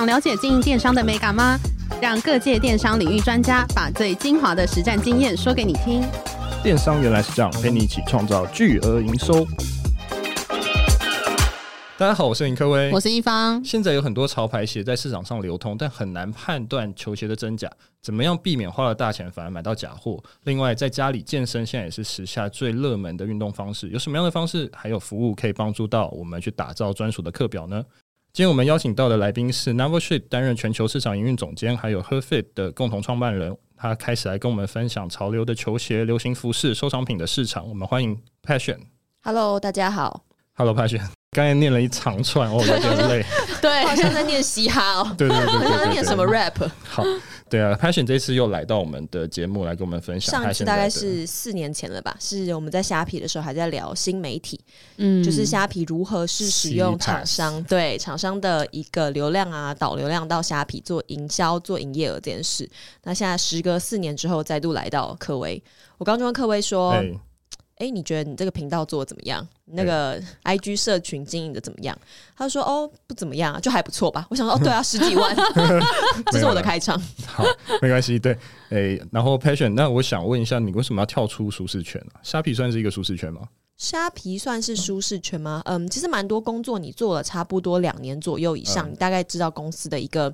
想了解经营电商的美感吗？让各界电商领域专家把最精华的实战经验说给你听。电商原来是这样，陪你一起创造巨额营收。大家好，我是林科威，我是一方。现在有很多潮牌鞋在市场上流通，但很难判断球鞋的真假。怎么样避免花了大钱反而买到假货？另外，在家里健身现在也是时下最热门的运动方式。有什么样的方式还有服务可以帮助到我们去打造专属的课表呢？今天我们邀请到的来宾是 Novel Ship 担任全球市场营运总监，还有 Her Fit 的共同创办人。他开始来跟我们分享潮流的球鞋、流行服饰、收藏品的市场。我们欢迎 Passion。Hello，大家好。Hello Passion。刚才念了一长串，我，有点累。对，好像在念嘻哈哦。对对对，对，对，对，好像在念什么 rap。好，对啊，Passion 这次又来到我们的节目来跟我们分享。上次大概是四年前了吧，是我们在虾皮的时候还在聊新媒体，嗯，就是虾皮如何是使用厂商对厂商的一个流量啊导流量到虾皮做营销做营业额这件事。那现在时隔四年之后再度来到科威，我刚刚就问科威说。欸哎、欸，你觉得你这个频道做的怎么样？那个 IG 社群经营的怎么样？他说：“哦，不怎么样，就还不错吧。”我想说：“哦，对啊，十几万，这是我的开场。”好，没关系。对，哎、欸，然后 Passion，那我想问一下，你为什么要跳出舒适圈啊？虾皮算是一个舒适圈吗？虾皮算是舒适圈吗？嗯，其实蛮多工作你做了差不多两年左右以上，嗯，你大概知道公司的一个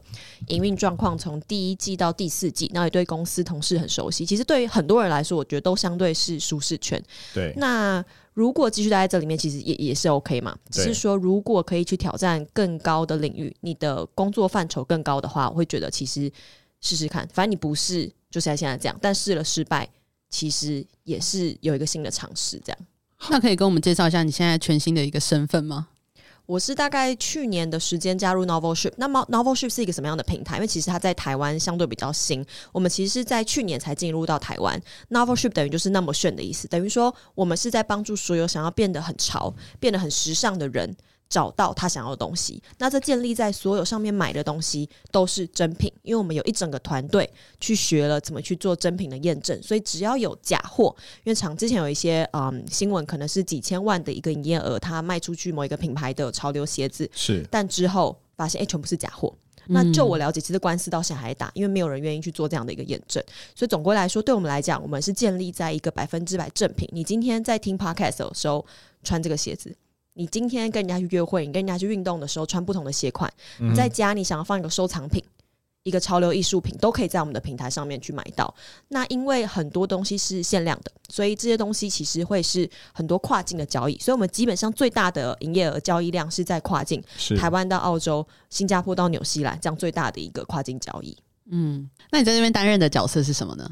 营运状况，从第一季到第四季，那也对公司同事很熟悉。其实对于很多人来说，我觉得都相对是舒适圈。对，那如果继续待在这里面，其实也也是 OK 嘛。只是说，如果可以去挑战更高的领域，你的工作范畴更高的话，我会觉得其实试试看。反正你不是就是像现在这样，但试了失败，其实也是有一个新的尝试这样。那可以跟我们介绍一下你现在全新的一个身份吗？我是大概去年的时间加入 Novel Ship。那么 Novel Ship 是一个什么样的平台？因为其实它在台湾相对比较新，我们其实是在去年才进入到台湾。Novel Ship 等于就是那么炫的意思，等于说我们是在帮助所有想要变得很潮、变得很时尚的人。找到他想要的东西，那这建立在所有上面买的东西都是真品，因为我们有一整个团队去学了怎么去做真品的验证，所以只要有假货，因为厂之前有一些嗯新闻，可能是几千万的一个营业额，他卖出去某一个品牌的潮流鞋子，是，但之后发现哎、欸、全部是假货，那就我了解，其实官司到现在还打，因为没有人愿意去做这样的一个验证，所以总归来说，对我们来讲，我们是建立在一个百分之百正品。你今天在听 Podcast 的时候穿这个鞋子。你今天跟人家去约会，你跟人家去运动的时候穿不同的鞋款，你在家你想要放一个收藏品、一个潮流艺术品，都可以在我们的平台上面去买到。那因为很多东西是限量的，所以这些东西其实会是很多跨境的交易。所以我们基本上最大的营业额交易量是在跨境，台湾到澳洲、新加坡到纽西兰这样最大的一个跨境交易。嗯，那你在那边担任的角色是什么呢？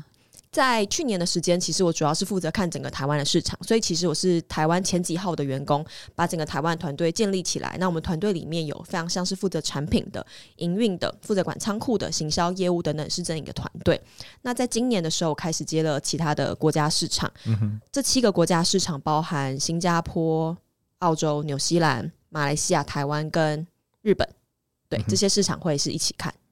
在去年的时间，其实我主要是负责看整个台湾的市场，所以其实我是台湾前几号的员工，把整个台湾团队建立起来。那我们团队里面有非常像是负责产品的、营运的、负责管仓库的、行销业务等等，是这样一个团队。那在今年的时候，开始接了其他的国家市场，嗯、这七个国家市场包含新加坡、澳洲、纽西兰、马来西亚、台湾跟日本，对、嗯、这些市场会是一起看。嗯，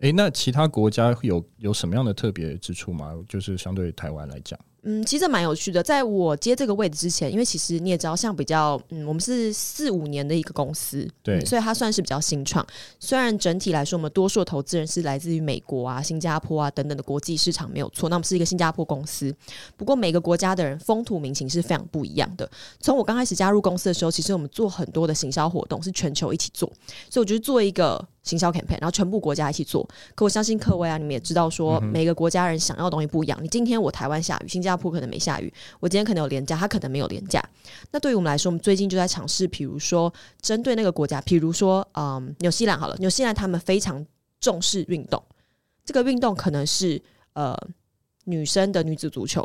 诶、欸，那其他国家有有什么样的特别之处吗？就是相对于台湾来讲。嗯，其实蛮有趣的。在我接这个位置之前，因为其实你也知道，像比较嗯，我们是四五年的一个公司，对，嗯、所以它算是比较新创。虽然整体来说，我们多数投资人是来自于美国啊、新加坡啊等等的国际市场，没有错。那我们是一个新加坡公司，不过每个国家的人风土民情是非常不一样的。从我刚开始加入公司的时候，其实我们做很多的行销活动是全球一起做，所以我觉得做一个行销 campaign，然后全部国家一起做。可我相信克威啊，你们也知道说，每个国家人想要的东西不一样。你今天我台湾下雨，新加坡可能没下雨，我今天可能有廉价，他可能没有廉价。那对于我们来说，我们最近就在尝试，比如说针对那个国家，比如说嗯，纽西兰好了，纽西兰他们非常重视运动，这个运动可能是呃女生的女子足球，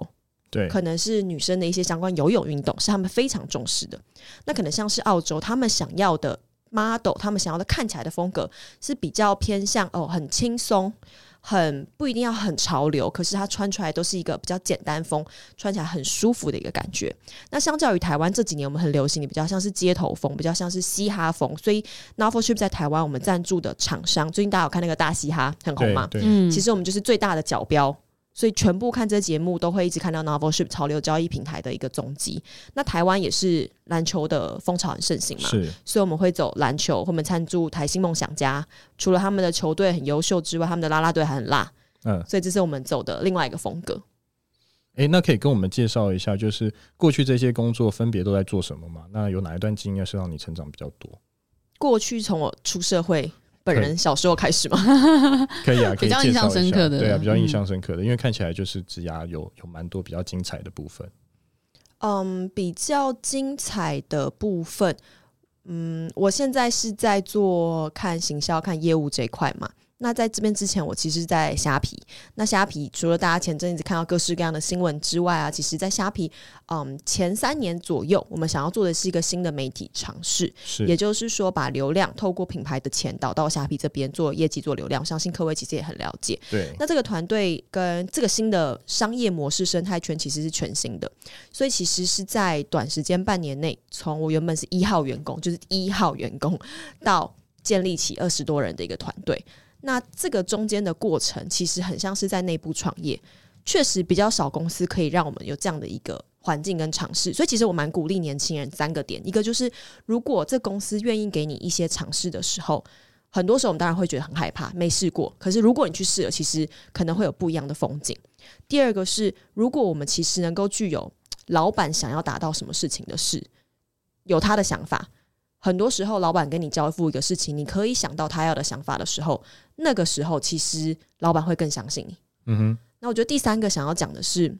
对，可能是女生的一些相关游泳运动是他们非常重视的。那可能像是澳洲，他们想要的 model，他们想要的看起来的风格是比较偏向哦，很轻松。很不一定要很潮流，可是它穿出来都是一个比较简单风，穿起来很舒服的一个感觉。那相较于台湾这几年我们很流行的比较像是街头风，比较像是嘻哈风，所以 Novel Ship 在台湾我们赞助的厂商，最近大家有看那个大嘻哈很红嘛？嗯，其实我们就是最大的角标。所以全部看这节目都会一直看到 Novel Ship 潮流交易平台的一个踪迹。那台湾也是篮球的风潮很盛行嘛，是。所以我们会走篮球，我们参助台新梦想家。除了他们的球队很优秀之外，他们的啦啦队还很辣。嗯，所以这是我们走的另外一个风格。诶、欸，那可以跟我们介绍一下，就是过去这些工作分别都在做什么吗？那有哪一段经验是让你成长比较多？过去从我出社会。本人小时候开始吗？可以啊，可以比较印象深刻的，对啊，比较印象深刻的，嗯、因为看起来就是职涯有有蛮多比较精彩的部分。嗯，比较精彩的部分，嗯，我现在是在做看行销、看业务这一块嘛。那在这边之前，我其实是在虾皮。那虾皮除了大家前阵子看到各式各样的新闻之外啊，其实，在虾皮，嗯，前三年左右，我们想要做的是一个新的媒体尝试，也就是说，把流量透过品牌的钱导到虾皮这边做业绩、做流量。相信各位其实也很了解。对。那这个团队跟这个新的商业模式生态圈其实是全新的，所以其实是在短时间半年内，从我原本是一号员工，就是一号员工，到建立起二十多人的一个团队。那这个中间的过程，其实很像是在内部创业，确实比较少公司可以让我们有这样的一个环境跟尝试。所以，其实我蛮鼓励年轻人三个点：一个就是，如果这公司愿意给你一些尝试的时候，很多时候我们当然会觉得很害怕，没试过。可是，如果你去试了，其实可能会有不一样的风景。第二个是，如果我们其实能够具有老板想要达到什么事情的事，有他的想法。很多时候，老板跟你交付一个事情，你可以想到他要的想法的时候，那个时候其实老板会更相信你。嗯哼。那我觉得第三个想要讲的是，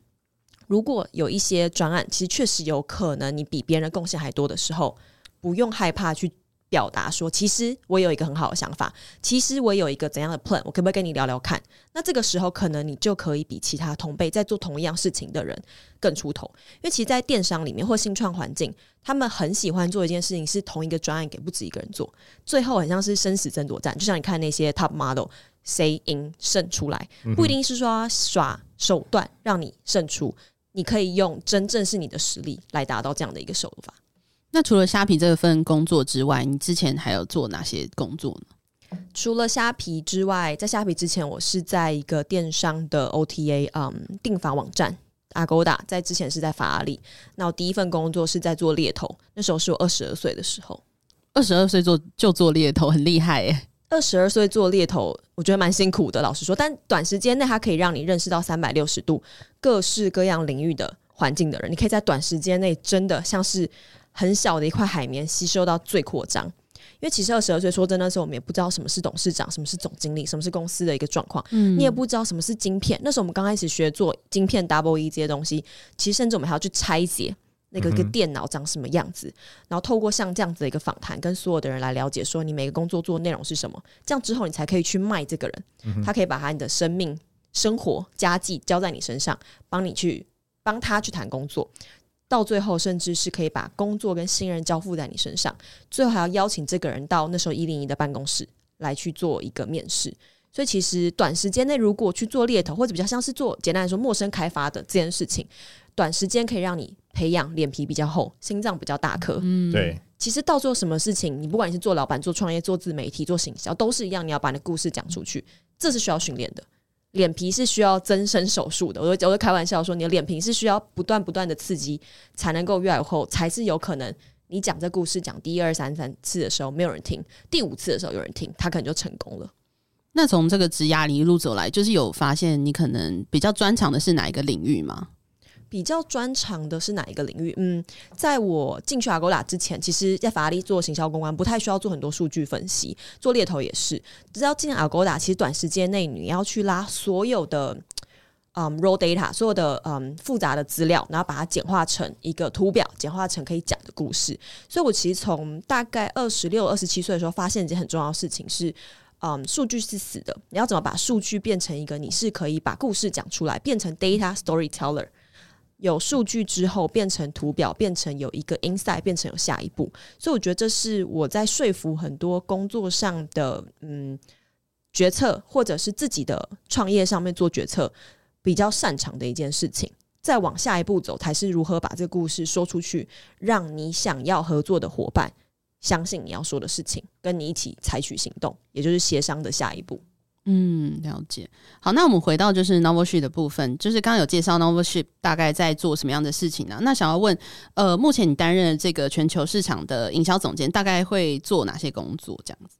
如果有一些专案，其实确实有可能你比别人贡献还多的时候，不用害怕去。表达说，其实我有一个很好的想法，其实我有一个怎样的 plan，我可不可以跟你聊聊看？那这个时候，可能你就可以比其他同辈在做同一样事情的人更出头。因为其实，在电商里面或新创环境，他们很喜欢做一件事情，是同一个专案给不止一个人做，最后很像是生死争夺战。就像你看那些 top model，谁赢胜出来，不一定是说耍手段让你胜出，你可以用真正是你的实力来达到这样的一个手法。那除了虾皮这份工作之外，你之前还有做哪些工作呢？除了虾皮之外，在虾皮之前，我是在一个电商的 OTA，嗯，订房网站 Agoda，在之前是在法拉利。那我第一份工作是在做猎头，那时候是我二十二岁的时候。二十二岁做就做猎头，很厉害耶！二十二岁做猎头，我觉得蛮辛苦的，老实说。但短时间内，它可以让你认识到三百六十度各式各样领域的环境的人。你可以在短时间内，真的像是。很小的一块海绵吸收到最扩张，因为其实二十二岁说真的，那时候我们也不知道什么是董事长，什么是总经理，什么是公司的一个状况，嗯，你也不知道什么是晶片。那时候我们刚开始学做晶片 Double E 这些东西，其实甚至我们还要去拆解那个个电脑长什么样子，然后透过像这样子的一个访谈，跟所有的人来了解说你每个工作做的内容是什么，这样之后你才可以去卖这个人，他可以把他你的生命、生活、家计交在你身上，帮你去帮他去谈工作。到最后，甚至是可以把工作跟信任交付在你身上，最后还要邀请这个人到那时候一零一的办公室来去做一个面试。所以，其实短时间内如果去做猎头，或者比较像是做简单来说陌生开发的这件事情，短时间可以让你培养脸皮比较厚、心脏比较大颗。嗯，对。其实到做什么事情，你不管你是做老板、做创业、做自媒体、做行销，都是一样，你要把你的故事讲出去，这是需要训练的。脸皮是需要增生手术的，我就我就开玩笑说，你的脸皮是需要不断不断的刺激，才能够越来越厚，才是有可能。你讲这故事讲第一二三三次的时候没有人听，第五次的时候有人听，他可能就成功了。那从这个职涯里一路走来，就是有发现你可能比较专长的是哪一个领域吗？比较专长的是哪一个领域？嗯，在我进去阿勾达之前，其实，在法拉利做行销公关，不太需要做很多数据分析。做猎头也是，只要进阿勾达其实短时间内你要去拉所有的嗯 raw data，所有的嗯复杂的资料，然后把它简化成一个图表，简化成可以讲的故事。所以我其实从大概二十六、二十七岁的时候，发现一件很重要的事情是，嗯，数据是死的。你要怎么把数据变成一个你是可以把故事讲出来，变成 data storyteller？有数据之后变成图表，变成有一个 insight，变成有下一步。所以我觉得这是我在说服很多工作上的嗯决策，或者是自己的创业上面做决策比较擅长的一件事情。再往下一步走，才是如何把这个故事说出去，让你想要合作的伙伴相信你要说的事情，跟你一起采取行动，也就是协商的下一步。嗯，了解。好，那我们回到就是 Novelship 的部分，就是刚刚有介绍 Novelship 大概在做什么样的事情呢、啊？那想要问，呃，目前你担任这个全球市场的营销总监，大概会做哪些工作？这样子？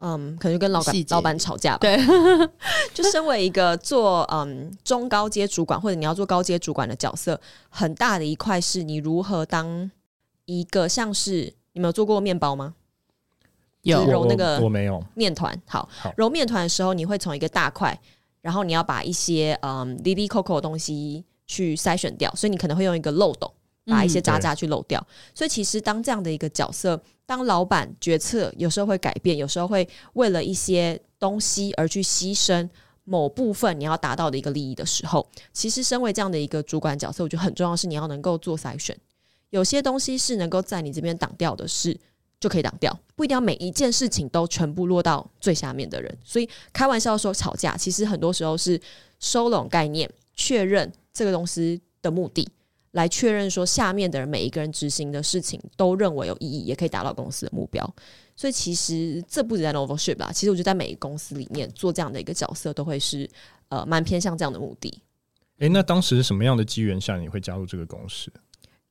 嗯，可能就跟老板老板吵架吧。对，就身为一个做嗯中高阶主管，或者你要做高阶主管的角色，很大的一块是你如何当一个像是你们有做过面包吗？有揉那个我没有面团。好，揉面团的时候，你会从一个大块，然后你要把一些嗯哩哩扣扣的东西去筛选掉，所以你可能会用一个漏斗。把一些渣渣去漏掉，嗯、所以其实当这样的一个角色，当老板决策有时候会改变，有时候会为了一些东西而去牺牲某部分你要达到的一个利益的时候，其实身为这样的一个主管角色，我觉得很重要是你要能够做筛选。有些东西是能够在你这边挡掉的事，就可以挡掉，不一定要每一件事情都全部落到最下面的人。所以开玩笑说吵架，其实很多时候是收拢概念，确认这个东西的目的。来确认说，下面的人每一个人执行的事情都认为有意义，也可以达到公司的目标。所以其实这不止在 Novelship 啦，其实我觉得在每个公司里面做这样的一个角色，都会是呃蛮偏向这样的目的。诶，那当时什么样的机缘下你会加入这个公司？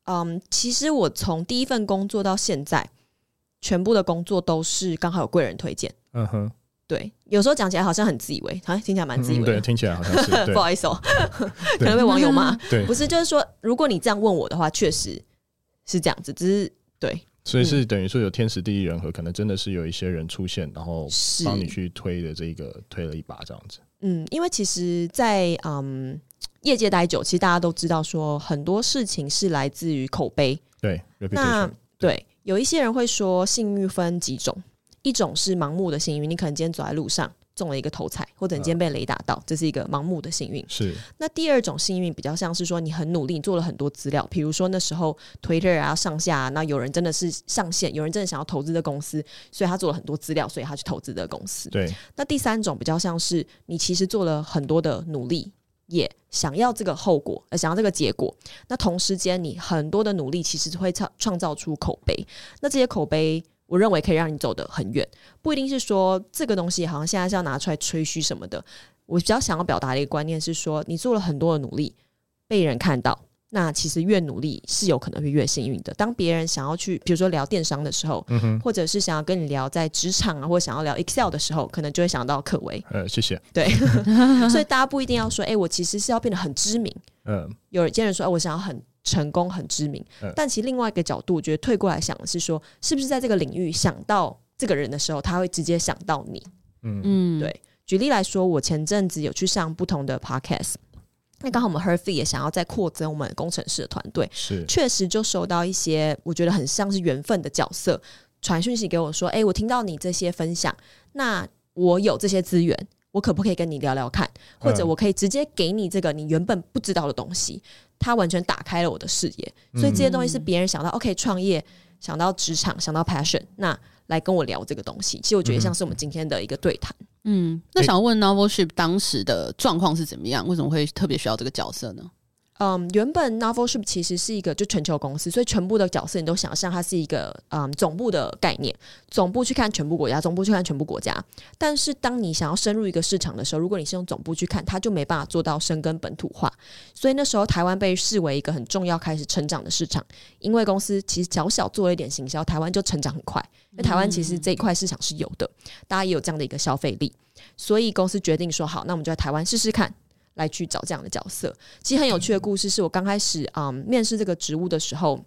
嗯，其实我从第一份工作到现在，全部的工作都是刚好有贵人推荐。嗯哼。对，有时候讲起来好像很自以为，好像听起来蛮自以为、嗯。对，听起来好像是。不好意思哦，可能被网友骂。对，不是，就是说，如果你这样问我的话，确实是这样子。只是对，所以是等于说有天时地利人和，可能真的是有一些人出现，然后帮你去推的这个推了一把这样子。嗯，因为其实在，在嗯业界待久，其实大家都知道说很多事情是来自于口碑。对，那对，有一些人会说幸运分几种。一种是盲目的幸运，你可能今天走在路上中了一个头彩，或者你今天被雷打到，这是一个盲目的幸运。是。那第二种幸运比较像是说你很努力，做了很多资料，比如说那时候 Twitter 啊上下啊，那有人真的是上线，有人真的想要投资的公司，所以他做了很多资料，所以他去投资的公司。对。那第三种比较像是你其实做了很多的努力，也想要这个后果，呃，想要这个结果。那同时间你很多的努力其实会创创造出口碑，那这些口碑。我认为可以让你走得很远，不一定是说这个东西好像现在是要拿出来吹嘘什么的。我比较想要表达的一个观念是说，你做了很多的努力，被人看到，那其实越努力是有可能会越幸运的。当别人想要去，比如说聊电商的时候，嗯哼，或者是想要跟你聊在职场啊，或者想要聊 Excel 的时候，可能就会想到可为。呃，谢谢。对，所以大家不一定要说，哎、欸，我其实是要变得很知名。嗯，有些人说，哎，我想要很。成功很知名，但其实另外一个角度，我觉得退过来想的是说，是不是在这个领域想到这个人的时候，他会直接想到你？嗯嗯，对。举例来说，我前阵子有去上不同的 podcast，那刚好我们 Herfy 也想要再扩增我们工程师的团队，是确实就收到一些我觉得很像是缘分的角色传讯息给我说，哎、欸，我听到你这些分享，那我有这些资源。我可不可以跟你聊聊看，或者我可以直接给你这个你原本不知道的东西，它完全打开了我的视野。所以这些东西是别人想到，OK，创业，想到职场，想到 passion，那来跟我聊这个东西。其实我觉得像是我们今天的一个对谈。嗯，那想问 Novelship 当时的状况是怎么样？为什么会特别需要这个角色呢？嗯，原本 Novelship 其实是一个就全球公司，所以全部的角色你都想象它是一个嗯总部的概念，总部去看全部国家，总部去看全部国家。但是当你想要深入一个市场的时候，如果你是用总部去看，它就没办法做到深耕本土化。所以那时候台湾被视为一个很重要开始成长的市场，因为公司其实小小做了一点行销，台湾就成长很快。因为台湾其实这一块市场是有的，大家也有这样的一个消费力，所以公司决定说好，那我们就在台湾试试看。来去找这样的角色，其实很有趣的故事是我刚开始嗯面试这个职务的时候，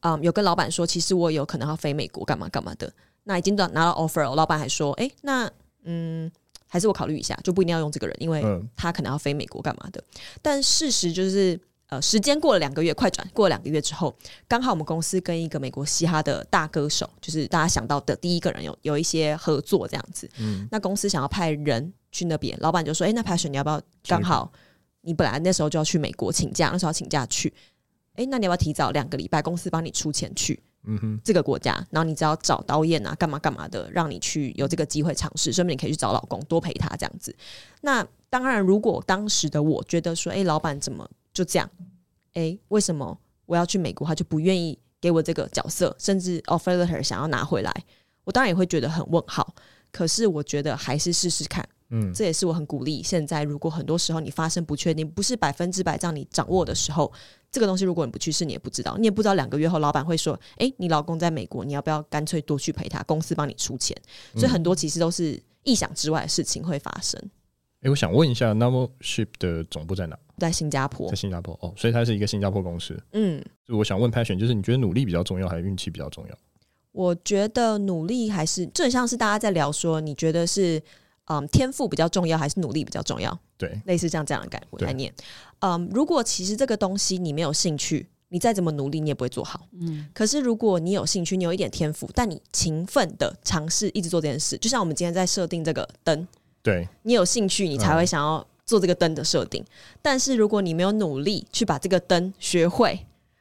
嗯有跟老板说，其实我有可能要飞美国干嘛干嘛的。那已经拿拿到 offer 了，老板还说，诶，那嗯还是我考虑一下，就不一定要用这个人，因为他可能要飞美国干嘛的。但事实就是，呃，时间过了两个月，快转过了两个月之后，刚好我们公司跟一个美国嘻哈的大歌手，就是大家想到的第一个人有有一些合作这样子。嗯，那公司想要派人。去那边，老板就说：“哎、欸，那 Passion 你要不要？刚好你本来那时候就要去美国请假，那时候要请假去，哎，那你要不要提早两个礼拜，公司帮你出钱去？嗯哼，这个国家，然后你只要找导演啊，干嘛干嘛的，让你去有这个机会尝试，顺便你可以去找老公，多陪他这样子。那当然，如果当时的我觉得说，哎，老板怎么就这样？哎，为什么我要去美国，他就不愿意给我这个角色，甚至 offer letter 想要拿回来，我当然也会觉得很问号。可是我觉得还是试试看。嗯，这也是我很鼓励。现在如果很多时候你发生不确定，不是百分之百让你掌握的时候，这个东西如果你不去试，你也不知道，你也不知道两个月后老板会说：“哎，你老公在美国，你要不要干脆多去陪他？公司帮你出钱。”所以很多其实都是意想之外的事情会发生。哎，我想问一下，Novelship 的总部在哪？在新加坡，在新加坡哦，所以它是一个新加坡公司。嗯，我想问 Passion，就是你觉得努力比较重要，还是运气比较重要？我觉得努力还是，就很像是大家在聊说，你觉得是。嗯，天赋比较重要还是努力比较重要？对，类似像这样的概概念。嗯，如果其实这个东西你没有兴趣，你再怎么努力你也不会做好。嗯，可是如果你有兴趣，你有一点天赋，但你勤奋的尝试一直做这件事，就像我们今天在设定这个灯，对，你有兴趣，你才会想要做这个灯的设定。嗯，但是如果你没有努力去把这个灯学会。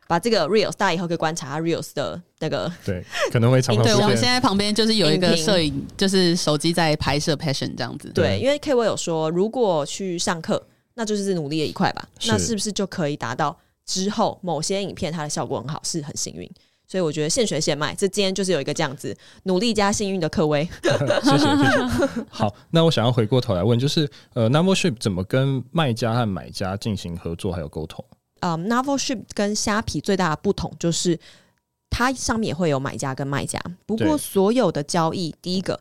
把这个 reels，大家以后可以观察 reels 的那个，对，可能会常常对，我们现在旁边就是有一个摄影，就是手机在拍摄 passion 这样子。对，因为 K 我有说，如果去上课，那就是努力的一块吧。那是不是就可以达到之后某些影片它的效果很好，是很幸运。所以我觉得现学现卖，这今天就是有一个这样子努力加幸运的客位。谢谢谢谢。好，那我想要回过头来问，就是呃，Novelship 怎么跟卖家和买家进行合作还有沟通？呃、um,，Novelship 跟虾皮最大的不同就是，它上面也会有买家跟卖家。不过所有的交易，第一个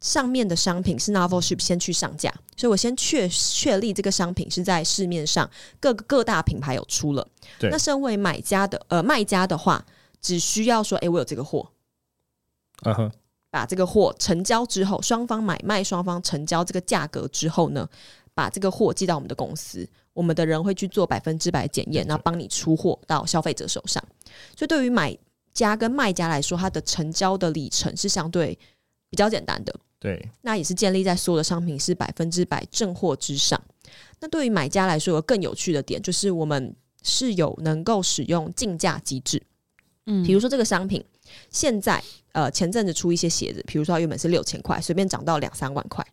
上面的商品是 Novelship 先去上架，所以我先确确立这个商品是在市面上各个各大品牌有出了。对。那身为买家的呃卖家的话，只需要说，哎、欸，我有这个货，嗯哼，把这个货成交之后，双方买卖双方成交这个价格之后呢，把这个货寄到我们的公司。我们的人会去做百分之百检验，然后帮你出货到消费者手上。所以对于买家跟卖家来说，它的成交的里程是相对比较简单的。对，那也是建立在所有的商品是百分之百正货之上。那对于买家来说，有更有趣的点就是我们是有能够使用竞价机制。嗯，比如说这个商品现在呃前阵子出一些鞋子，比如说它原本是六千块，随便涨到两三万块。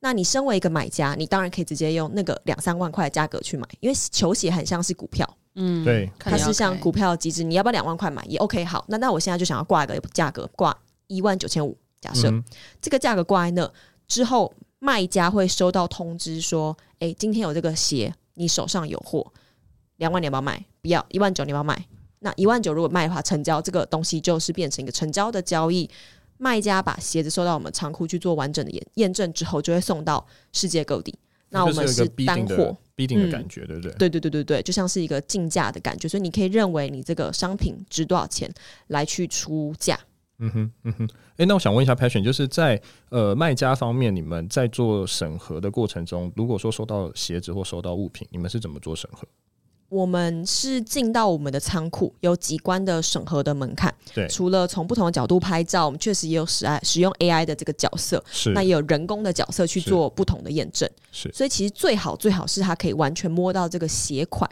那你身为一个买家，你当然可以直接用那个两三万块的价格去买，因为球鞋很像是股票，嗯，对，它是像股票的机制，你要不要两万块买也 OK。好，那那我现在就想要挂一个价格，挂一万九千五，假设、嗯、这个价格挂在那之后，卖家会收到通知说，哎、欸，今天有这个鞋，你手上有货，两万你要不要卖？不要，一万九你要不要卖？那一万九如果卖的话，成交这个东西就是变成一个成交的交易。卖家把鞋子收到我们仓库去做完整的验验证之后，就会送到世界各地。那我们是单货，必定的感觉，对不对？对对对对对，就像是一个竞价的感觉，所以你可以认为你这个商品值多少钱来去出价。嗯哼嗯哼。哎、欸，那我想问一下，Passion，就是在呃卖家方面，你们在做审核的过程中，如果说收到鞋子或收到物品，你们是怎么做审核？我们是进到我们的仓库，有几关的审核的门槛。对，除了从不同的角度拍照，我们确实也有使爱使用 AI 的这个角色，是那也有人工的角色去做不同的验证。是，所以其实最好最好是它可以完全摸到这个鞋款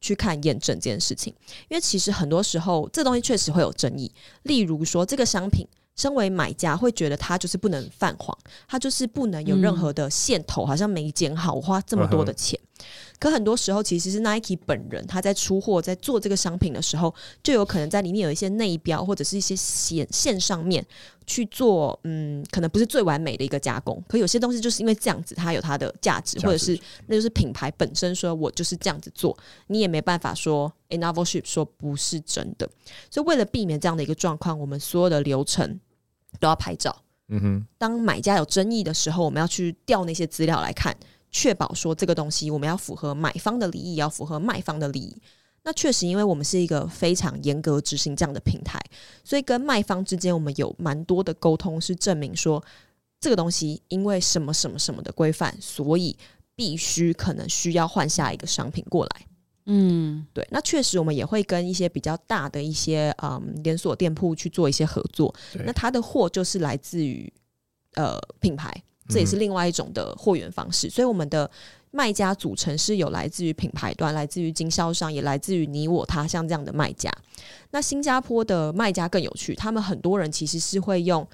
去看验证这件事情，因为其实很多时候这东西确实会有争议。例如说，这个商品，身为买家会觉得它就是不能泛黄，它就是不能有任何的线头，嗯、好像没剪好，我花这么多的钱。Uh-huh. 可很多时候，其实是 Nike 本人他在出货、在做这个商品的时候，就有可能在里面有一些内标或者是一些线线上面去做，嗯，可能不是最完美的一个加工。可有些东西就是因为这样子，它有它的价值，或者是那就是品牌本身说我就是这样子做，你也没办法说 Novelship 说不是真的。所以为了避免这样的一个状况，我们所有的流程都要拍照。嗯哼，当买家有争议的时候，我们要去调那些资料来看。确保说这个东西我们要符合买方的利益，要符合卖方的利益。那确实，因为我们是一个非常严格执行这样的平台，所以跟卖方之间我们有蛮多的沟通，是证明说这个东西因为什么什么什么的规范，所以必须可能需要换下一个商品过来。嗯，对。那确实，我们也会跟一些比较大的一些嗯连锁店铺去做一些合作。那它的货就是来自于呃品牌。这也是另外一种的货源方式，所以我们的卖家组成是有来自于品牌端，来自于经销商，也来自于你我他，像这样的卖家。那新加坡的卖家更有趣，他们很多人其实是会用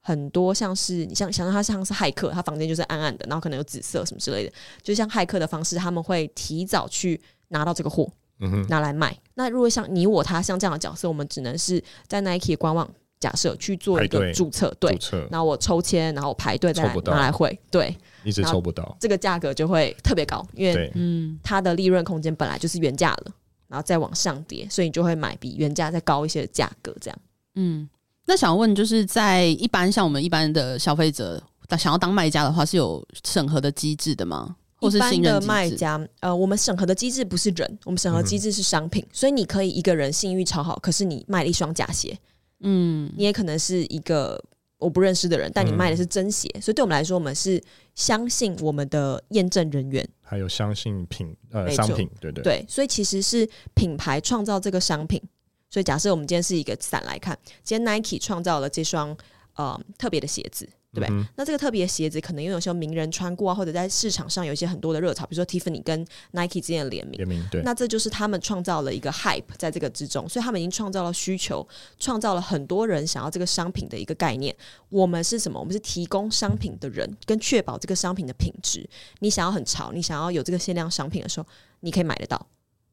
很多像是你像想让他像是骇客，他房间就是暗暗的，然后可能有紫色什么之类的，就像骇客的方式，他们会提早去拿到这个货，嗯哼，拿来卖。那如果像你我他像这样的角色，我们只能是在 Nike 官网。假设去做一个注册，对，然后我抽签，然后我排队再来拿来汇，对，一直抽不到，这个价格就会特别高，因为嗯，它的利润空间本来就是原价了，然后再往上叠，所以你就会买比原价再高一些的价格，这样。嗯，那想问，就是在一般像我们一般的消费者，想要当卖家的话，是有审核的机制的吗？或是新的卖家，呃，我们审核的机制不是人，我们审核机制是商品，嗯、所以你可以一个人信誉超好，可是你卖了一双假鞋。嗯，你也可能是一个我不认识的人，但你卖的是真鞋，嗯、所以对我们来说，我们是相信我们的验证人员，还有相信品呃商品，对对？对，所以其实是品牌创造这个商品。所以假设我们今天是一个伞来看，今天 Nike 创造了这双呃特别的鞋子。对不对？嗯、那这个特别的鞋子，可能因为有些名人穿过啊，或者在市场上有一些很多的热潮，比如说 Tiffany 跟 Nike 之间的联名。联名，对。那这就是他们创造了一个 hype 在这个之中，所以他们已经创造了需求，创造了很多人想要这个商品的一个概念。我们是什么？我们是提供商品的人，跟确保这个商品的品质。你想要很潮，你想要有这个限量商品的时候，你可以买得到，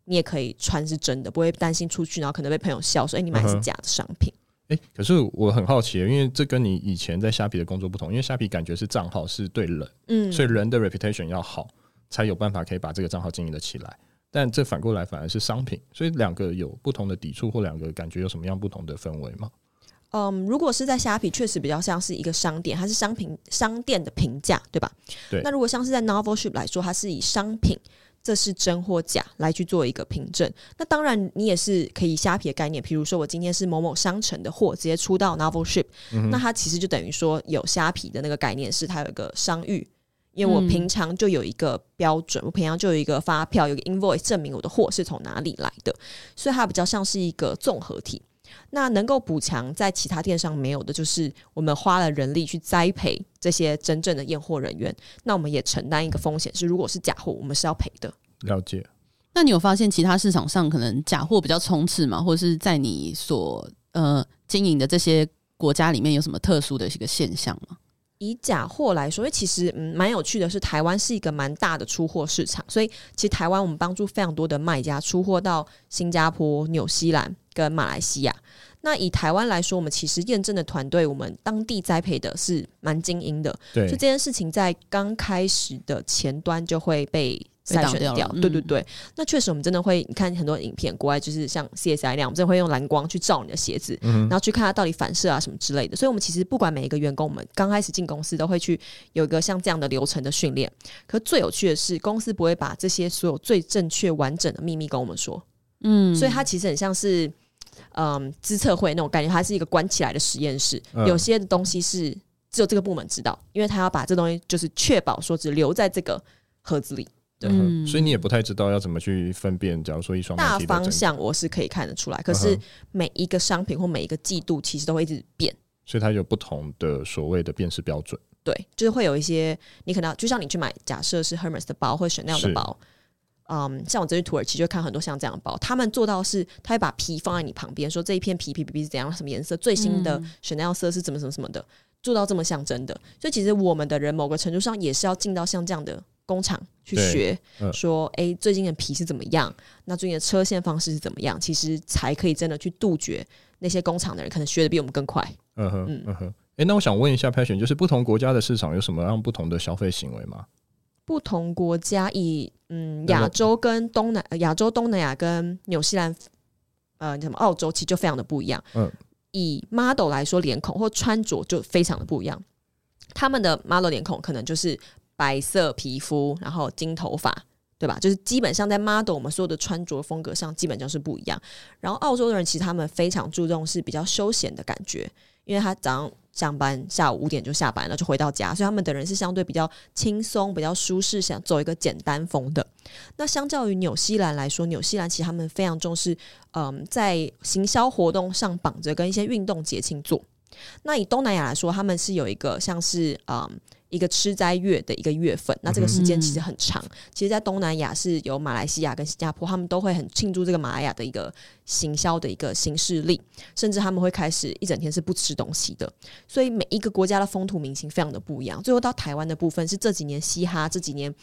你也可以穿是真的，不会担心出去然后可能被朋友笑说：“哎，你买的是假的商品。”嗯哎、欸，可是我很好奇，因为这跟你以前在虾皮的工作不同，因为虾皮感觉是账号是对人，嗯，所以人的 reputation 要好，才有办法可以把这个账号经营得起来。但这反过来反而是商品，所以两个有不同的抵触，或两个感觉有什么样不同的氛围吗？嗯，如果是在虾皮，确实比较像是一个商店，它是商品商店的评价，对吧？对。那如果像是在 Novel Ship 来说，它是以商品。这是真或假来去做一个凭证。那当然，你也是可以虾皮的概念。比如说，我今天是某某商城的货，直接出到 Novel Ship，嗯，那它其实就等于说有虾皮的那个概念，是它有一个商誉。因为我平常就有一个标准，嗯、我平常就有一个发票，有个 invoice 证明我的货是从哪里来的，所以它比较像是一个综合体。那能够补强在其他电商没有的，就是我们花了人力去栽培这些真正的验货人员。那我们也承担一个风险，是如果是假货，我们是要赔的。了解。那你有发现其他市场上可能假货比较充斥吗？或者是在你所呃经营的这些国家里面有什么特殊的一个现象吗？以假货来说，因为其实嗯蛮有趣的是，台湾是一个蛮大的出货市场，所以其实台湾我们帮助非常多的卖家出货到新加坡、纽西兰跟马来西亚。那以台湾来说，我们其实验证的团队，我们当地栽培的是蛮精英的，对，所以这件事情在刚开始的前端就会被筛选掉。掉对对对，嗯、那确实我们真的会，你看很多影片，国外就是像 CSI 那样，我们真的会用蓝光去照你的鞋子，嗯、然后去看它到底反射啊什么之类的。所以，我们其实不管每一个员工，我们刚开始进公司都会去有一个像这样的流程的训练。可最有趣的是，公司不会把这些所有最正确完整的秘密跟我们说，嗯，所以它其实很像是。嗯，资测会那种感觉，它是一个关起来的实验室。嗯、有些东西是只有这个部门知道，因为他要把这东西就是确保说只留在这个盒子里。对，嗯、所以你也不太知道要怎么去分辨。假如说一双大方向我是可以看得出来，可是每一个商品或每一个季度其实都会一直变，所以它有不同的所谓的辨识标准。对，就是会有一些你可能就像你去买，假设是 Hermes 的包或者 Chanel 的包。嗯，像我这去土耳其就看很多像这样的包，他们做到是，他会把皮放在你旁边，说这一片皮皮皮皮是怎样，什么颜色，最新的 Chanel 色是怎么什么什么的，做到这么像真的。所以其实我们的人某个程度上也是要进到像这样的工厂去学，嗯、说哎、欸，最近的皮是怎么样，那最近的车线方式是怎么样，其实才可以真的去杜绝那些工厂的人可能学的比我们更快。嗯哼，嗯哼，哎、欸，那我想问一下 Passion，就是不同国家的市场有什么样不同的消费行为吗？不同国家以嗯亚洲跟东南亚洲东南亚跟纽西兰呃什么澳洲其实就非常的不一样。嗯，以 model 来说，脸孔或穿着就非常的不一样。他们的 model 脸孔可能就是白色皮肤，然后金头发，对吧？就是基本上在 model 我们所有的穿着风格上基本上是不一样。然后澳洲的人其实他们非常注重是比较休闲的感觉，因为他早上。上班下午五点就下班了，就回到家，所以他们的人是相对比较轻松、比较舒适，想走一个简单风的。那相较于纽西兰来说，纽西兰其实他们非常重视，嗯，在行销活动上绑着跟一些运动节庆做。那以东南亚来说，他们是有一个像是嗯一个吃斋月的一个月份，那这个时间其实很长。嗯、其实，在东南亚是有马来西亚跟新加坡，他们都会很庆祝这个马来亚的一个行销的一个行事历，甚至他们会开始一整天是不吃东西的。所以每一个国家的风土民情非常的不一样。最后到台湾的部分是这几年嘻哈，这几年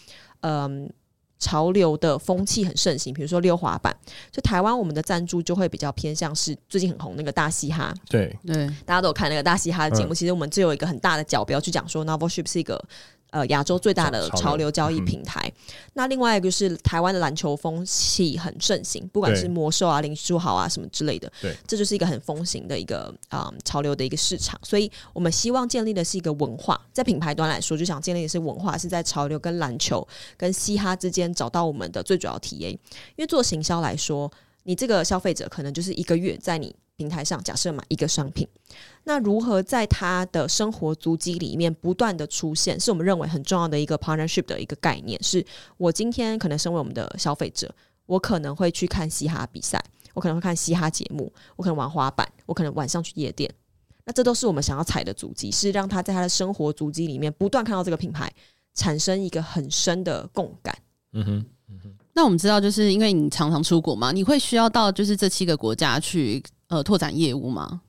嗯。潮流的风气很盛行，比如说溜滑板，就台湾我们的赞助就会比较偏向是最近很红那个大嘻哈，对对，大家都有看那个大嘻哈的节目。嗯、其实我们就有一个很大的角标去讲说，Novelship 是一个。呃，亚洲最大的潮流交易平台。嗯、那另外一个就是台湾的篮球风气很盛行，不管是魔兽啊、林书豪啊什么之类的，对，这就是一个很风行的一个啊、嗯、潮流的一个市场。所以我们希望建立的是一个文化，在品牌端来说，就想建立的是文化，是在潮流跟篮球跟嘻哈之间找到我们的最主要体验。因为做行销来说，你这个消费者可能就是一个月在你平台上假设买一个商品。那如何在他的生活足迹里面不断的出现，是我们认为很重要的一个 partnership 的一个概念。是我今天可能身为我们的消费者，我可能会去看嘻哈比赛，我可能会看嘻哈节目，我可能玩滑板，我可能晚上去夜店。那这都是我们想要踩的足迹，是让他在他的生活足迹里面不断看到这个品牌，产生一个很深的共感。嗯哼，嗯哼。那我们知道，就是因为你常常出国嘛，你会需要到就是这七个国家去呃拓展业务吗？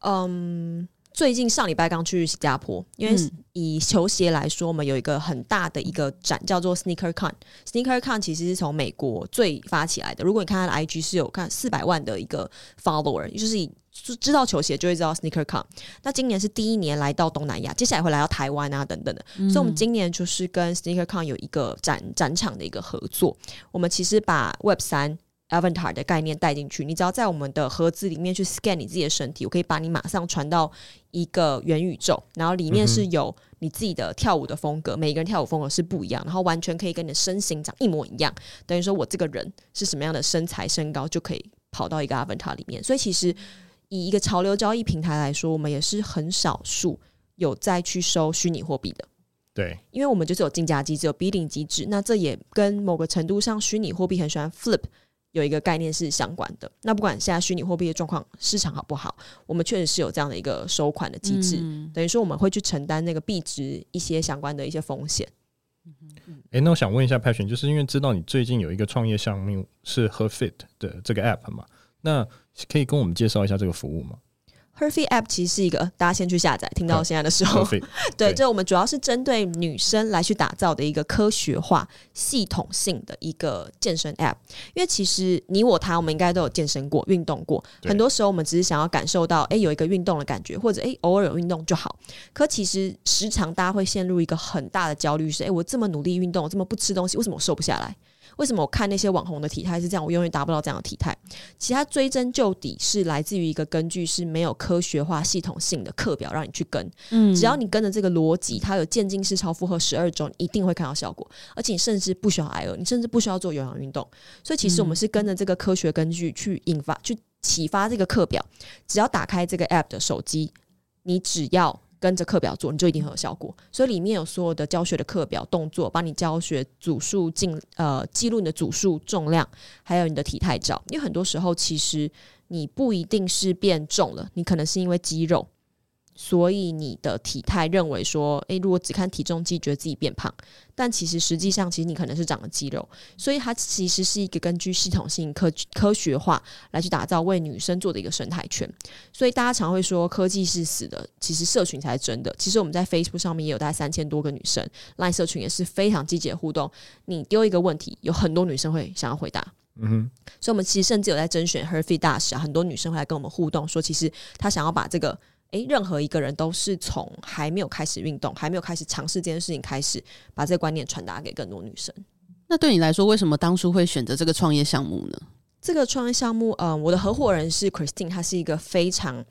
嗯，最近上礼拜刚去新加坡，因为以球鞋来说，我们有一个很大的一个展叫做 Sneaker Con。Sneaker Con 其实是从美国最发起来的。如果你看他的 IG 是有看四百万的一个 follower，就是以知道球鞋就会知道 Sneaker Con。那今年是第一年来到东南亚，接下来会来到台湾啊等等的。嗯、所以，我们今年就是跟 Sneaker Con 有一个展展场的一个合作。我们其实把 Web 三。Avatar 的概念带进去，你只要在我们的盒子里面去 scan 你自己的身体，我可以把你马上传到一个元宇宙，然后里面是有你自己的跳舞的风格，每个人跳舞风格是不一样，然后完全可以跟你的身形长一模一样，等于说我这个人是什么样的身材身高就可以跑到一个 Avatar 里面。所以其实以一个潮流交易平台来说，我们也是很少数有再去收虚拟货币的。对，因为我们就是有竞价机制、有 bidding 机制，那这也跟某个程度上虚拟货币很喜欢 flip。有一个概念是相关的。那不管现在虚拟货币的状况市场好不好，我们确实是有这样的一个收款的机制，嗯、等于说我们会去承担那个币值一些相关的一些风险。哎、欸，那我想问一下 Passion，就是因为知道你最近有一个创业项目是 HerFit 的这个 App 嘛，那可以跟我们介绍一下这个服务吗？HerFit App 其实是一个大家先去下载，听到现在的时候，对，对这我们主要是针对女生来去打造的一个科学化、系统性的一个健身 App。因为其实你我他，我们应该都有健身过、运动过，很多时候我们只是想要感受到，哎，有一个运动的感觉，或者哎，偶尔有运动就好。可其实时常大家会陷入一个很大的焦虑，是哎，我这么努力运动，我这么不吃东西，为什么我瘦不下来？为什么我看那些网红的体态是这样，我永远达不到这样的体态？其实它追根究底是来自于一个根据是没有科学化、系统性的课表让你去跟。嗯，只要你跟着这个逻辑，它有渐进式超负荷十二周，你一定会看到效果。而且你甚至不需要挨饿，你甚至不需要做有氧运动。所以其实我们是跟着这个科学根据去引发、去启发这个课表。只要打开这个 App 的手机，你只要。跟着课表做，你就一定很有效果。所以里面有所有的教学的课表动作，帮你教学组数进呃记录你的组数重量，还有你的体态照。因为很多时候其实你不一定是变重了，你可能是因为肌肉。所以你的体态认为说，诶、欸，如果只看体重计，觉得自己变胖，但其实实际上，其实你可能是长了肌肉。所以它其实是一个根据系统性科科学化来去打造为女生做的一个生态圈。所以大家常会说科技是死的，其实社群才是真的。其实我们在 Facebook 上面也有大概三千多个女生，Line 社群也是非常积极的互动。你丢一个问题，有很多女生会想要回答。嗯哼，所以我们其实甚至有在甄选 HerFit 大使啊，很多女生会来跟我们互动，说其实她想要把这个。诶，任何一个人都是从还没有开始运动，还没有开始尝试这件事情开始，把这个观念传达给更多女生。那对你来说，为什么当初会选择这个创业项目呢？这个创业项目，嗯、呃，我的合伙人是 Christine，她是一个非常。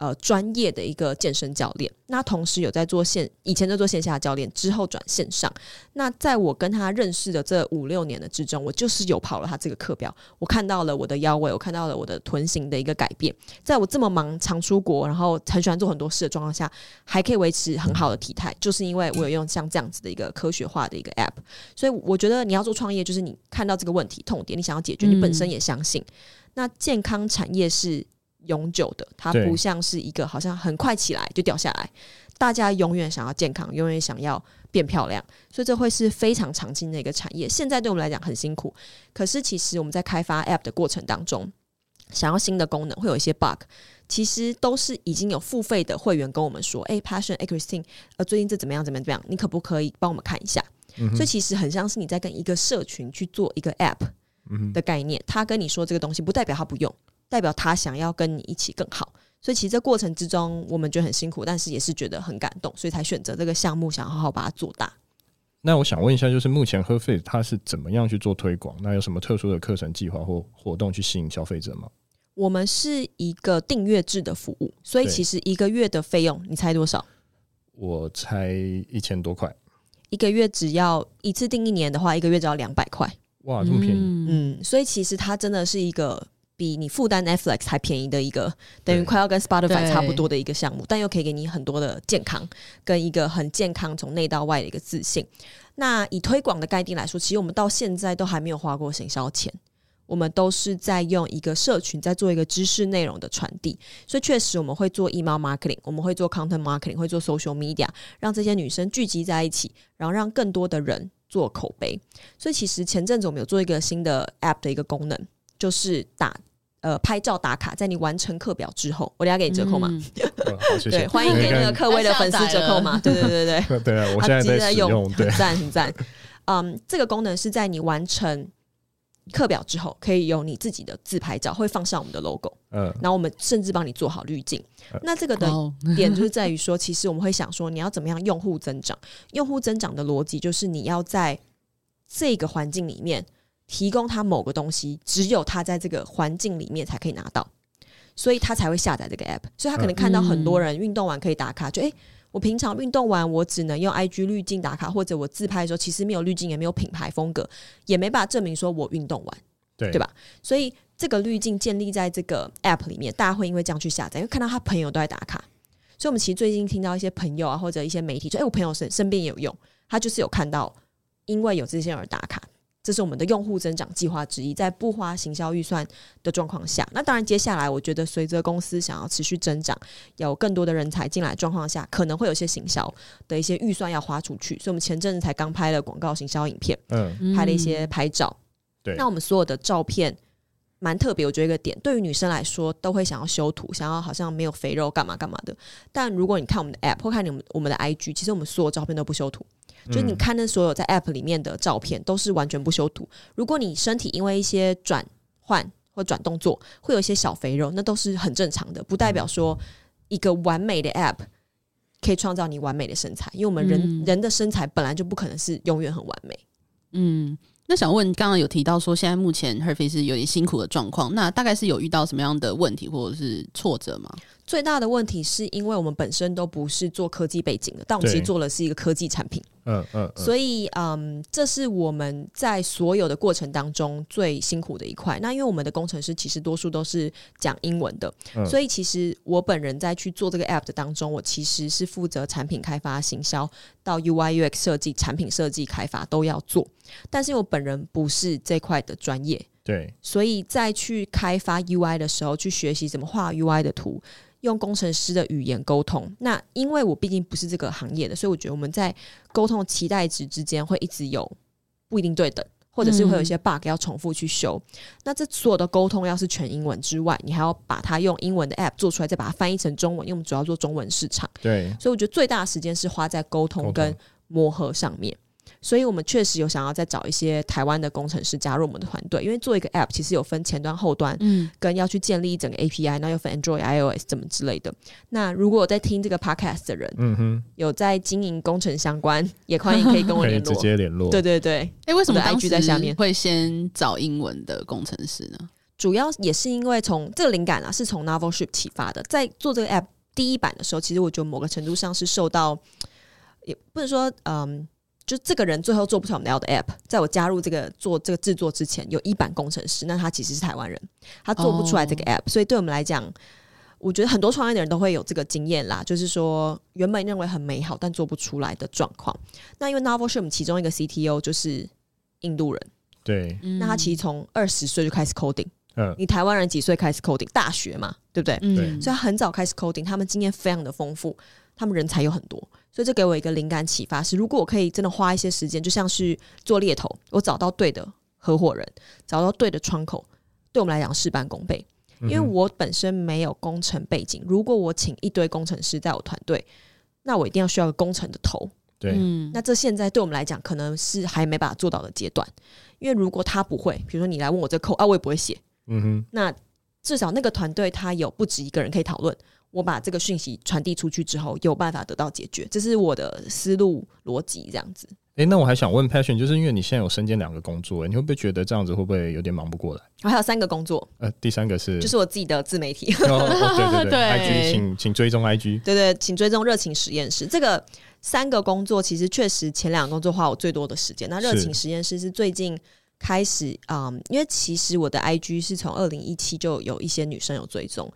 呃，专业的一个健身教练，那同时有在做线，以前在做线下教练，之后转线上。那在我跟他认识的这五六年的之中，我就是有跑了他这个课表，我看到了我的腰围，我看到了我的臀型的一个改变。在我这么忙、常出国，然后很喜欢做很多事的状况下，还可以维持很好的体态，就是因为我有用像这样子的一个科学化的一个 App。所以我觉得你要做创业，就是你看到这个问题痛点，你想要解决，你本身也相信。嗯、那健康产业是。永久的，它不像是一个好像很快起来就掉下来。大家永远想要健康，永远想要变漂亮，所以这会是非常长青的一个产业。现在对我们来讲很辛苦，可是其实我们在开发 App 的过程当中，想要新的功能，会有一些 bug，其实都是已经有付费的会员跟我们说：“哎，Passion，哎，Christine，呃，最近这怎么样？怎么样？怎么样？你可不可以帮我们看一下？”嗯、所以其实很像是你在跟一个社群去做一个 App 的概念。他跟你说这个东西，不代表他不用，代表他想要跟你一起更好。所以其实这过程之中，我们觉得很辛苦，但是也是觉得很感动，所以才选择这个项目，想好好把它做大。那我想问一下，就是目前 Her.Fit 它是怎么样去做推广？那有什么特殊的课程计划或活动去吸引消费者吗？我们是一个订阅制的服务，所以其实一个月的费用，你猜多少？我猜一千多块。一个月只要一次订一年的话，一个月只要两百块。哇，这么便宜！嗯，所以其实它真的是一个。比你负担 Netflix 还便宜的一个，等于快要跟 Spotify 差不多的一个项目，但又可以给你很多的健康，跟一个很健康从内到外的一个自信。那以推广的概念来说，其实我们到现在都还没有花过行销钱，我们都是在用一个社群在做一个知识内容的传递。所以确实我们会做 email marketing，我们会做 content marketing，会做 social media，让这些女生聚集在一起，然后让更多的人做口碑。所以其实前阵子我们有做一个新的 app 的一个功能，就是打。呃，拍照打卡，在你完成课表之后，我等下给你折扣码。嗯哦、好，谢谢。对，欢迎给那个克威的粉丝折扣码。对对对对对。对啊，我现在在用，很赞很赞。嗯，这个功能是在你完成课表之后，可以有你自己的自拍照，会放上我们的 logo。嗯。然后我们甚至帮你做好滤镜。嗯、那这个的 点就是在于说，其实我们会想说，你要怎么样用户增长？用户增长的逻辑就是你要在这个环境里面。提供他某个东西，只有他在这个环境里面才可以拿到，所以他才会下载这个 app。所以他可能看到很多人运动完可以打卡，就诶、欸，我平常运动完我只能用 IG 滤镜打卡，或者我自拍的时候其实没有滤镜，也没有品牌风格，也没办法证明说我运动完，对对吧？所以这个滤镜建立在这个 app 里面，大家会因为这样去下载，因为看到他朋友都在打卡。所以我们其实最近听到一些朋友啊，或者一些媒体说，诶、欸，我朋友身身边也有用，他就是有看到，因为有这些人打卡。这是我们的用户增长计划之一，在不花行销预算的状况下，那当然接下来我觉得随着公司想要持续增长，有更多的人才进来状况下，可能会有些行销的一些预算要花出去，所以我们前阵子才刚拍了广告行销影片，嗯，拍了一些拍照，对，那我们所有的照片蛮特别，我觉得一个点，对于女生来说都会想要修图，想要好像没有肥肉干嘛干嘛的，但如果你看我们的 App 或看你们我们的 IG，其实我们所有照片都不修图。就你看那所有在 App 里面的照片，都是完全不修图。如果你身体因为一些转换或转动作，会有一些小肥肉，那都是很正常的，不代表说一个完美的 App 可以创造你完美的身材。因为我们人、嗯、人的身材本来就不可能是永远很完美。嗯。那想问，刚刚有提到说，现在目前 her face 是有点辛苦的状况，那大概是有遇到什么样的问题或者是挫折吗？最大的问题是因为我们本身都不是做科技背景的，但我们其实做的是一个科技产品。嗯嗯，所以嗯，这是我们在所有的过程当中最辛苦的一块。那因为我们的工程师其实多数都是讲英文的，嗯、所以其实我本人在去做这个 app 的当中，我其实是负责产品开发、行销到 UI UX 设计、产品设计开发都要做。但是我本人不是这块的专业，对，所以在去开发 UI 的时候，去学习怎么画 UI 的图。用工程师的语言沟通，那因为我毕竟不是这个行业的，所以我觉得我们在沟通期待值之间会一直有不一定对等，或者是会有一些 bug 要重复去修。嗯、那这所有的沟通要是全英文之外，你还要把它用英文的 app 做出来，再把它翻译成中文，因为我们主要做中文市场。对，所以我觉得最大的时间是花在沟通跟磨合上面。所以我们确实有想要再找一些台湾的工程师加入我们的团队，因为做一个 App 其实有分前端、后端，嗯，跟要去建立一整个 API，那又分 Android、iOS 怎么之类的。那如果有在听这个 Podcast 的人，嗯哼，有在经营工程相关，也欢迎可以跟我 联络，直接联络。对对对，哎、欸，为什么 IG 在下面会先找英文的工程师呢？主要也是因为从这个灵感啊，是从 Novelship 启发的。在做这个 App 第一版的时候，其实我觉得某个程度上是受到，也不能说嗯。就这个人最后做不出我们要的 app，在我加入这个做这个制作之前，有一版工程师，那他其实是台湾人，他做不出来这个 app，、oh. 所以对我们来讲，我觉得很多创业的人都会有这个经验啦，就是说原本认为很美好但做不出来的状况。那因为 Novelship 其中一个 CTO 就是印度人，对，那他其实从二十岁就开始 coding，嗯，你台湾人几岁开始 coding？大学嘛，对不对？嗯，所以他很早开始 coding，他们经验非常的丰富。他们人才有很多，所以这给我一个灵感启发是：如果我可以真的花一些时间，就像是做猎头，我找到对的合伙人，找到对的窗口，对我们来讲事半功倍。因为我本身没有工程背景，如果我请一堆工程师在我团队，那我一定要需要个工程的头。对，那这现在对我们来讲，可能是还没办法做到的阶段。因为如果他不会，比如说你来问我这扣啊，我也不会写。嗯哼，那至少那个团队他有不止一个人可以讨论。我把这个讯息传递出去之后，有办法得到解决，这是我的思路逻辑，这样子。哎、欸，那我还想问 Passion，就是因为你现在有身兼两个工作，你会不会觉得这样子会不会有点忙不过来？我还有三个工作，呃，第三个是就是我自己的自媒体。哦哦、对对对，对，IG，请请追踪 IG，对对，请追踪热情实验室。这个三个工作其实确实前两个工作花我最多的时间。那热情实验室是最近开始，嗯，因为其实我的 IG 是从二零一七就有一些女生有追踪。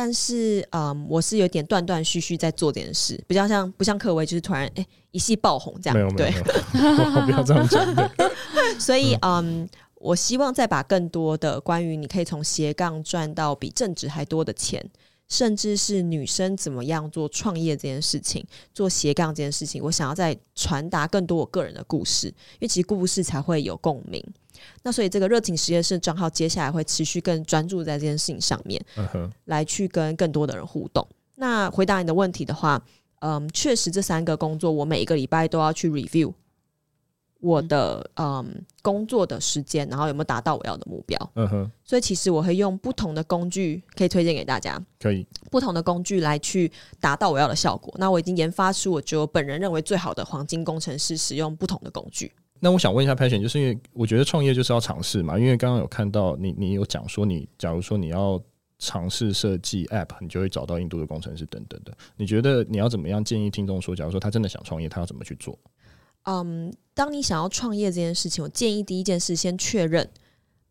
但是，嗯，我是有点断断续续在做这件事，比较像不像克维，就是突然哎、欸、一夕爆红这样。没有，没有，我不要这样讲。所以，嗯，我希望再把更多的关于你可以从斜杠赚到比正职还多的钱，甚至是女生怎么样做创业这件事情，做斜杠这件事情，我想要再传达更多我个人的故事，因为其实故事才会有共鸣。那所以这个热情实验室账号接下来会持续更专注在这件事情上面，来去跟更多的人互动。那回答你的问题的话，嗯，确实这三个工作我每一个礼拜都要去 review 我的嗯工作的时间，然后有没有达到我要的目标。嗯哼，所以其实我会用不同的工具可以推荐给大家，可以不同的工具来去达到我要的效果。那我已经研发出我觉得我本人认为最好的黄金工程师使用不同的工具。那我想问一下 Passion，就是因为我觉得创业就是要尝试嘛。因为刚刚有看到你，你有讲说你，假如说你要尝试设计 App，你就会找到印度的工程师等等的。你觉得你要怎么样建议听众说，假如说他真的想创业，他要怎么去做？嗯，当你想要创业这件事情，我建议第一件事先确认，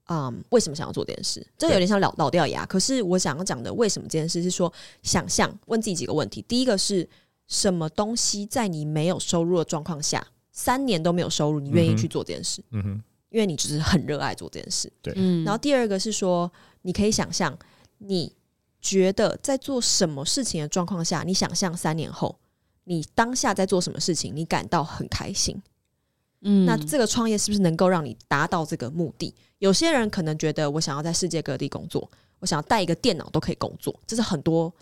嗯，为什么想要做这件事？这有点像老老掉牙。可是我想要讲的为什么这件事是说，想象问自己几个问题。第一个是什么东西在你没有收入的状况下？三年都没有收入，你愿意去做这件事？嗯哼，因为你只是很热爱做这件事。对，然后第二个是说，你可以想象，你觉得在做什么事情的状况下，你想象三年后，你当下在做什么事情，你感到很开心。嗯，那这个创业是不是能够让你达到这个目的？有些人可能觉得，我想要在世界各地工作，我想要带一个电脑都可以工作，这是很多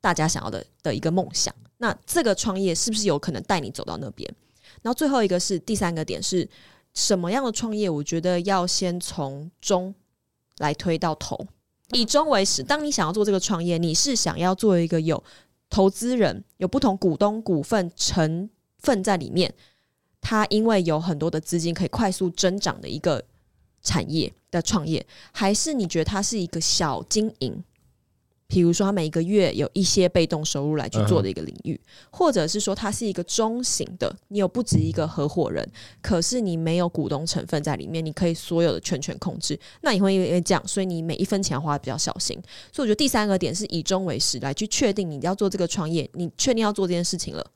大家想要的的一个梦想。那这个创业是不是有可能带你走到那边？然后最后一个是第三个点是什么样的创业？我觉得要先从中来推到头，以终为始。当你想要做这个创业，你是想要做一个有投资人、有不同股东股份成分在里面，它因为有很多的资金可以快速增长的一个产业的创业，还是你觉得它是一个小经营？比如说，他每一个月有一些被动收入来去做的一个领域，或者是说，它是一个中型的，你有不止一个合伙人，可是你没有股东成分在里面，你可以所有的全权控制。那你会因为这样，所以你每一分钱花得比较小心。所以我觉得第三个点是以终为始来去确定你要做这个创业，你确定要做这件事情了，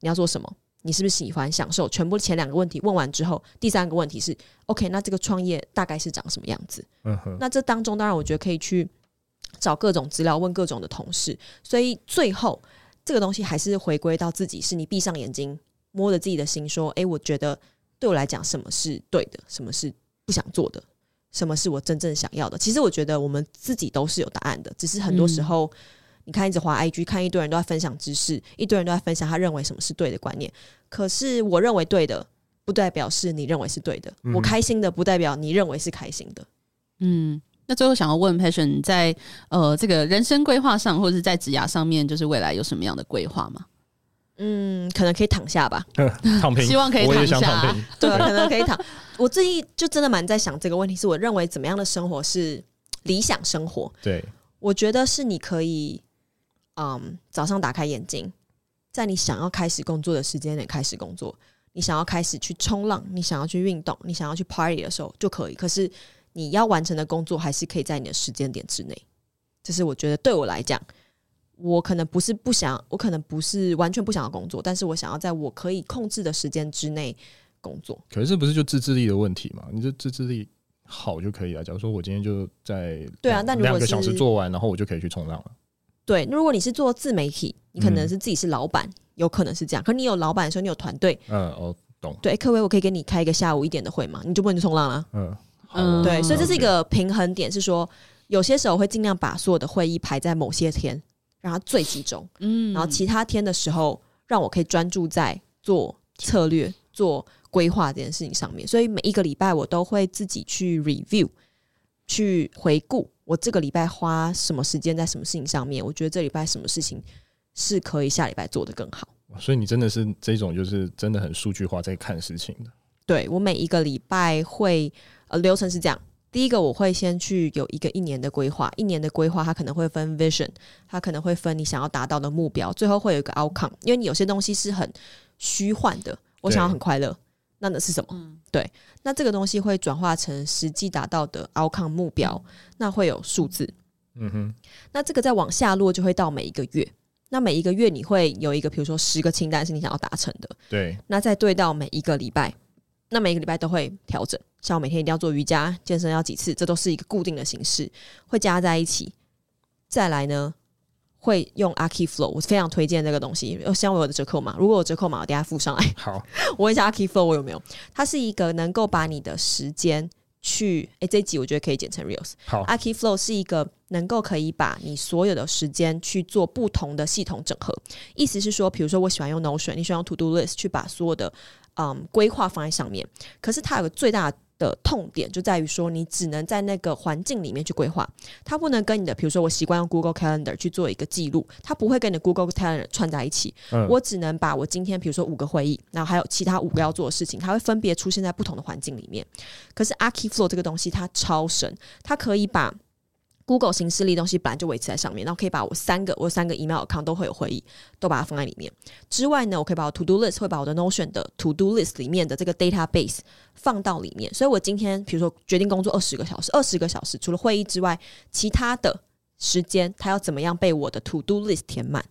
你要做什么？你是不是喜欢享受？全部前两个问题问完之后，第三个问题是 OK，那这个创业大概是长什么样子？嗯哼。那这当中当然我觉得可以去。找各种资料，问各种的同事，所以最后这个东西还是回归到自己，是你闭上眼睛，摸着自己的心说：“诶，我觉得对我来讲，什么是对的，什么是不想做的，什么是我真正想要的。”其实我觉得我们自己都是有答案的，只是很多时候，你看一直滑 IG，看一堆人都在分享知识，一堆人都在分享他认为什么是对的观念。可是我认为对的，不代表是你认为是对的；我开心的，不代表你认为是开心的。嗯。那最后想要问 Passion，在呃这个人生规划上，或者是在职涯上面，就是未来有什么样的规划吗？嗯，可能可以躺下吧，躺平，希望可以躺下。躺对，可能可以躺。我最近就真的蛮在想这个问题，是我认为怎么样的生活是理想生活？对，我觉得是你可以，嗯，早上打开眼睛，在你想要开始工作的时间内开始工作，你想要开始去冲浪，你想要去运动，你想要去 party 的时候就可以。可是。你要完成的工作还是可以在你的时间点之内，这是我觉得对我来讲，我可能不是不想，我可能不是完全不想要工作，但是我想要在我可以控制的时间之内工作。可是这不是就自制力的问题嘛？你这自制力好就可以了。假如说我今天就在对啊，那两个小时做完，然后我就可以去冲浪了。对，如果你是做自媒体，你可能是自己是老板，嗯、有可能是这样。可你有老板的时候，你有团队，嗯，哦懂。对，科威，我可以给你开一个下午一点的会吗？你就不能去冲浪了。嗯嗯，对，所以这是一个平衡点，是说有些时候会尽量把所有的会议排在某些天，让它最集中。嗯，然后其他天的时候，让我可以专注在做策略、做规划这件事情上面。所以每一个礼拜我都会自己去 review，去回顾我这个礼拜花什么时间在什么事情上面。我觉得这礼拜什么事情是可以下礼拜做得更好。所以你真的是这种，就是真的很数据化在看事情的。对，我每一个礼拜会。呃，流程是这样：第一个，我会先去有一个一年的规划，一年的规划它可能会分 vision，它可能会分你想要达到的目标，最后会有一个 outcome。因为你有些东西是很虚幻的，我想要很快乐，那那是什么？嗯、对，那这个东西会转化成实际达到的 outcome 目标，那会有数字。嗯哼，那这个再往下落，就会到每一个月。那每一个月你会有一个，比如说十个清单是你想要达成的。对，那再对到每一个礼拜。那每个礼拜都会调整，像我每天一定要做瑜伽、健身要几次，这都是一个固定的形式，会加在一起。再来呢，会用 Aki Flow，我非常推荐这个东西。希望我有的折扣码，如果有折扣码，我等下附上来。好，我问一下 Aki Flow 我有没有？它是一个能够把你的时间去，诶、欸，这一集我觉得可以剪成 Reels。好，Aki Flow 是一个能够可以把你所有的时间去做不同的系统整合。意思是说，比如说我喜欢用 Notion，你喜欢用 To Do List 去把所有的。嗯，规划放在上面，可是它有个最大的痛点，就在于说你只能在那个环境里面去规划，它不能跟你的，比如说我习惯用 Google Calendar 去做一个记录，它不会跟你的 Google Calendar 串在一起。嗯，我只能把我今天，比如说五个会议，然后还有其他五个要做的事情，它会分别出现在不同的环境里面。可是 Archiflow 这个东西它超神，它可以把 Google 形式力东西本来就维持在上面，然后可以把我三个我三个 email account 都会有会议，都把它放在里面。之外呢，我可以把我 to do list 会把我的 Notion 的 to do list 里面的这个 database 放到里面。所以我今天比如说决定工作二十个小时，二十个小时除了会议之外，其他的时间它要怎么样被我的 to do list 填满？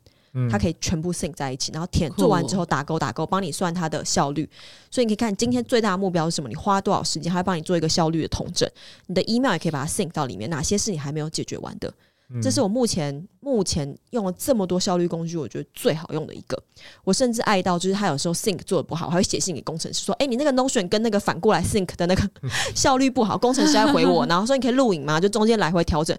它可以全部 sync 在一起，然后填做完之后打勾打勾，帮你算它的效率。所以你可以看今天最大的目标是什么，你花多少时间，它会帮你做一个效率的统整。你的 email 也可以把它 sync 到里面，哪些是你还没有解决完的？这是我目前目前用了这么多效率工具，我觉得最好用的一个。我甚至爱到就是他有时候 sync 做的不好，还会写信给工程师说：“哎、欸，你那个 Notion 跟那个反过来 sync 的那个 效率不好。”工程师还回我，然后说：“你可以录影吗？就中间来回调整。”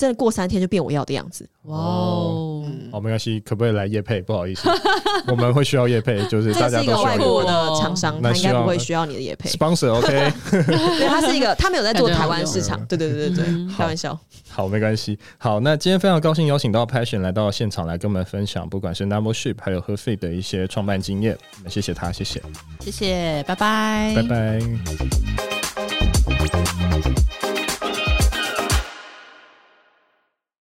真的过三天就变我要的样子，哇哦！好，没关系，可不可以来夜配？不好意思，我们会需要夜配，就是大家都需要外国的厂商，他应该不会需要你的夜配。Sponsor OK，对，他是一个，他没有在做台湾市场，对对对对对，开玩笑。好，没关系。好，那今天非常高兴邀请到 Passion 来到现场来跟我们分享，不管是 Numbership 还有 Herfit 的一些创办经验，我们谢谢他，谢谢，谢谢，拜拜，拜拜。